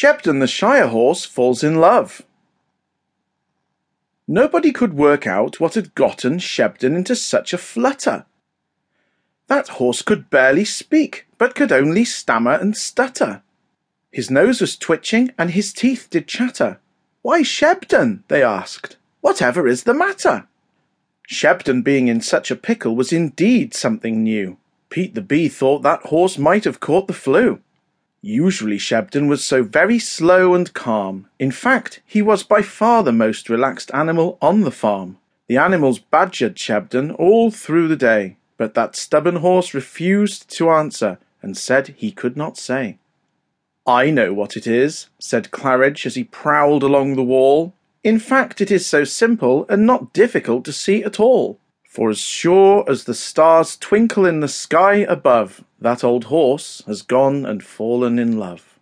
Shebdon the Shire horse falls in love. Nobody could work out what had gotten Shebdon into such a flutter. That horse could barely speak, but could only stammer and stutter. His nose was twitching, and his teeth did chatter. Why, Shebdon, they asked, whatever is the matter? Shebdon being in such a pickle was indeed something new. Pete the Bee thought that horse might have caught the flu. Usually Shebdon was so very slow and calm. In fact, he was by far the most relaxed animal on the farm. The animals badgered Shebdon all through the day, but that stubborn horse refused to answer and said he could not say. I know what it is, said Claridge as he prowled along the wall. In fact, it is so simple and not difficult to see at all. For as sure as the stars twinkle in the sky above, that old horse has gone and fallen in love.